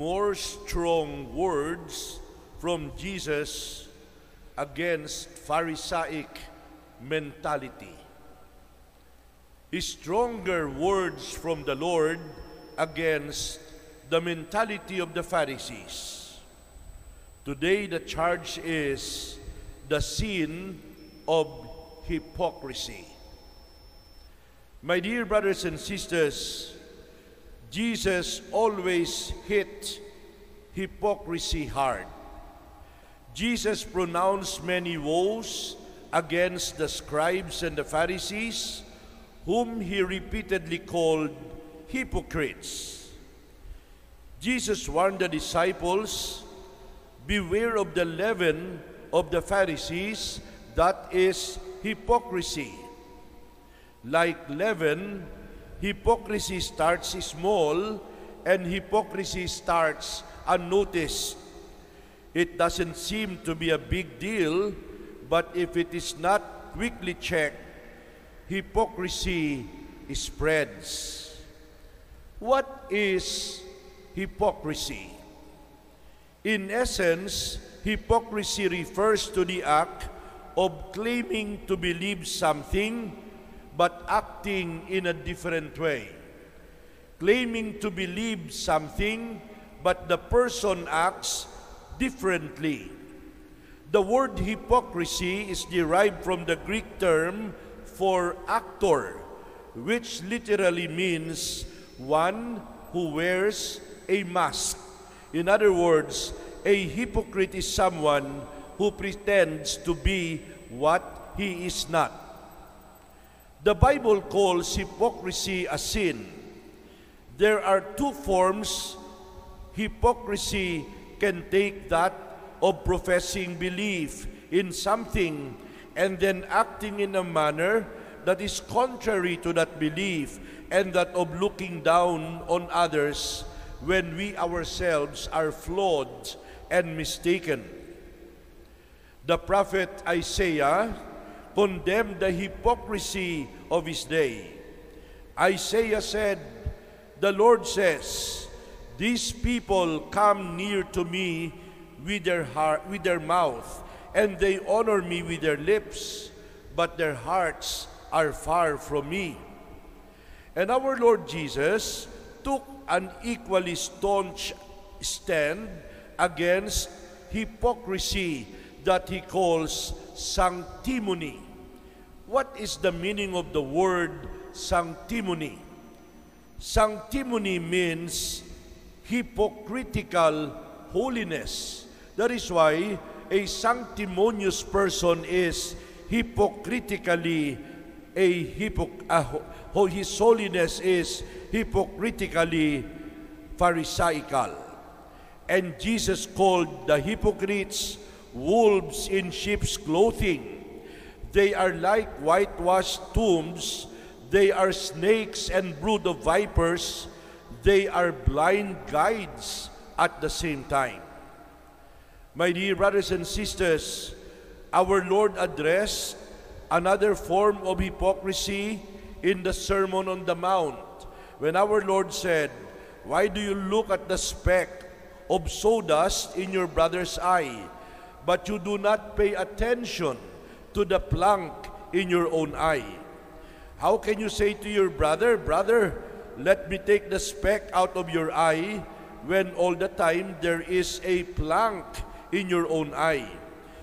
more strong words from Jesus against Pharisaic mentality. Stronger words from the Lord against the mentality of the Pharisees. Today, the charge is the sin of hypocrisy. My dear brothers and sisters, Jesus always hit hypocrisy hard. Jesus pronounced many woes against the scribes and the Pharisees, whom he repeatedly called hypocrites. Jesus warned the disciples, Beware of the leaven of the Pharisees, that is hypocrisy. Like leaven, hypocrisy starts small and hypocrisy starts unnoticed. It doesn't seem to be a big deal, but if it is not quickly checked, hypocrisy spreads. What is hypocrisy? In essence, hypocrisy refers to the act of claiming to believe something but acting in a different way. Claiming to believe something but the person acts differently. The word hypocrisy is derived from the Greek term for actor, which literally means one who wears a mask. In other words, a hypocrite is someone who pretends to be what he is not. The Bible calls hypocrisy a sin. There are two forms hypocrisy can take that of professing belief in something and then acting in a manner that is contrary to that belief and that of looking down on others when we ourselves are flawed and mistaken. The prophet Isaiah condemned the hypocrisy of his day. Isaiah said, The Lord says, These people come near to me with their heart, with their mouth, and they honor me with their lips, but their hearts are far from me. And our Lord Jesus took an equally staunch stand against hypocrisy that he calls sanctimony. What is the meaning of the word sanctimony? Sanctimony means hypocritical holiness. That is why a sanctimonious person is hypocritically a hypoc uh, his holiness is hypocritically pharisaical. And Jesus called the hypocrites wolves in sheep's clothing. They are like whitewashed tombs. They are snakes and brood of vipers. They are blind guides at the same time. My dear brothers and sisters, our Lord addressed another form of hypocrisy in the Sermon on the Mount when our Lord said, Why do you look at the speck of sawdust in your brother's eye? But you do not pay attention to the plank in your own eye. How can you say to your brother, Brother, let me take the speck out of your eye, when all the time there is a plank in your own eye?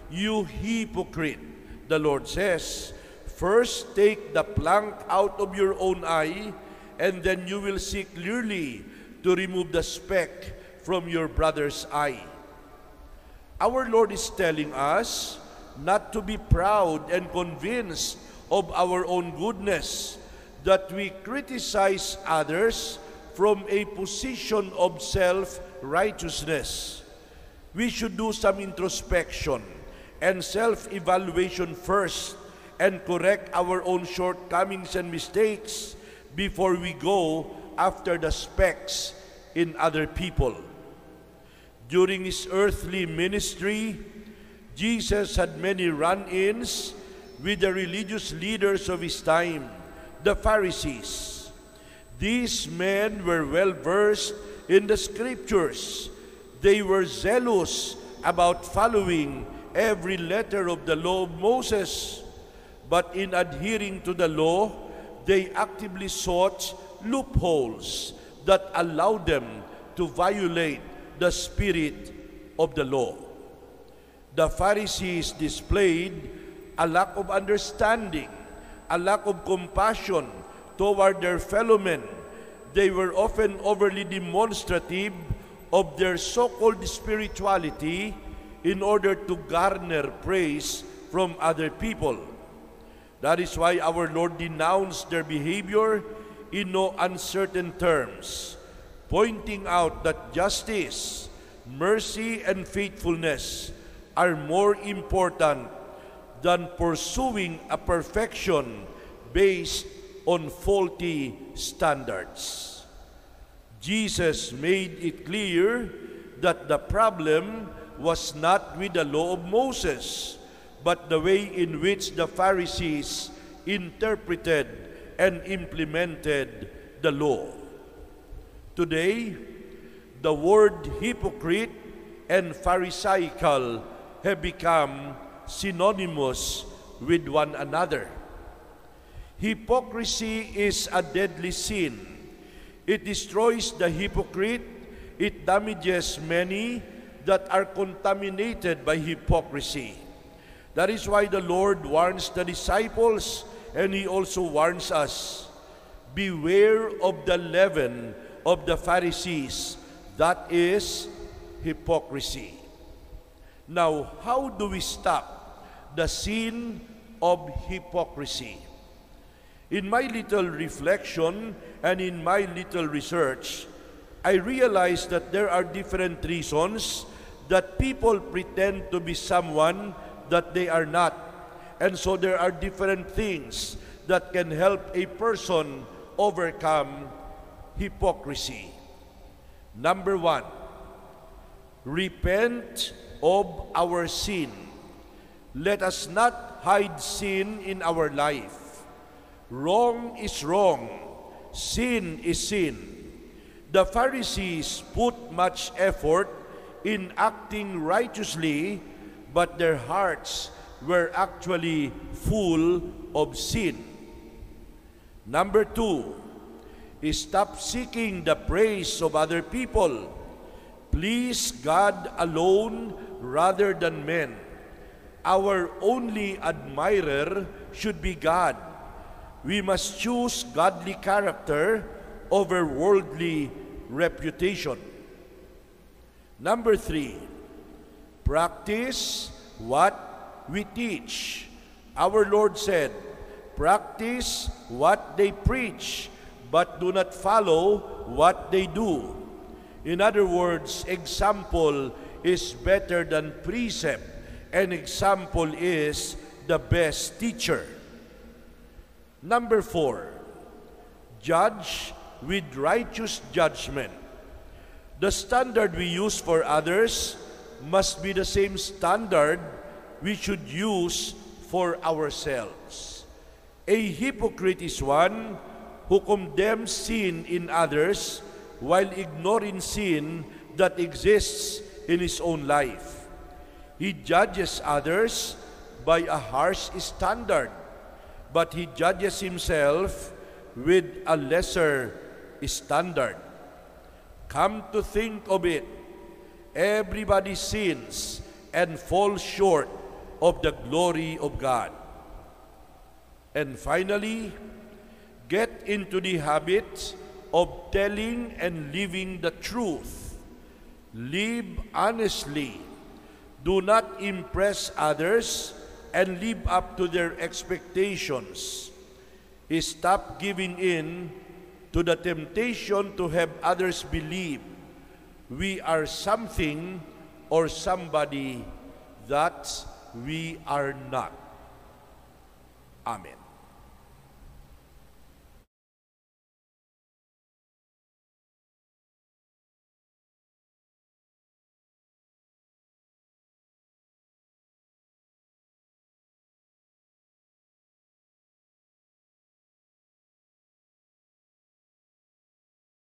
You hypocrite, the Lord says. First take the plank out of your own eye, and then you will see clearly to remove the speck from your brother's eye. Our Lord is telling us not to be proud and convinced of our own goodness, that we criticize others from a position of self-righteousness. We should do some introspection and self-evaluation first and correct our own shortcomings and mistakes before we go after the specks in other people. During his earthly ministry, Jesus had many run-ins with the religious leaders of his time, the Pharisees. These men were well versed in the scriptures. They were zealous about following every letter of the law of Moses. But in adhering to the law, they actively sought loopholes that allowed them to violate the spirit of the law. The Pharisees displayed a lack of understanding, a lack of compassion toward their fellow men. They were often overly demonstrative of their so-called spirituality in order to garner praise from other people. That is why our Lord denounced their behavior in no uncertain terms, pointing out that justice, mercy, and faithfulness are more important than pursuing a perfection based on faulty standards. Jesus made it clear that the problem was not with the law of Moses, but the way in which the Pharisees interpreted and implemented the law. Today, the word hypocrite and pharisaical have become synonymous with one another. Hypocrisy is a deadly sin. It destroys the hypocrite, it damages many that are contaminated by hypocrisy. That is why the Lord warns the disciples and He also warns us Beware of the leaven of the Pharisees, that is hypocrisy. Now, how do we stop the sin of hypocrisy? In my little reflection and in my little research, I realized that there are different reasons that people pretend to be someone that they are not. And so there are different things that can help a person overcome hypocrisy. Number one, repent of our sin. Let us not hide sin in our life. Wrong is wrong. Sin is sin. The Pharisees put much effort in acting righteously, but their hearts were actually full of sin. Number two, stop seeking the praise of other people. Please God alone rather than men. Our only admirer should be God we must choose godly character over worldly reputation. Number three, practice what we teach. Our Lord said, practice what they preach, but do not follow what they do. In other words, example is better than precept, and example is the best teacher. Number four, judge with righteous judgment. The standard we use for others must be the same standard we should use for ourselves. A hypocrite is one who condemns sin in others while ignoring sin that exists in his own life. He judges others by a harsh standard but he judges himself with a lesser standard. Come to think of it, everybody sins and falls short of the glory of God. And finally, get into the habit of telling and living the truth. Live honestly. Do not impress others and live up to their expectations. Stop giving in to the temptation to have others believe we are something or somebody that we are not. Amen.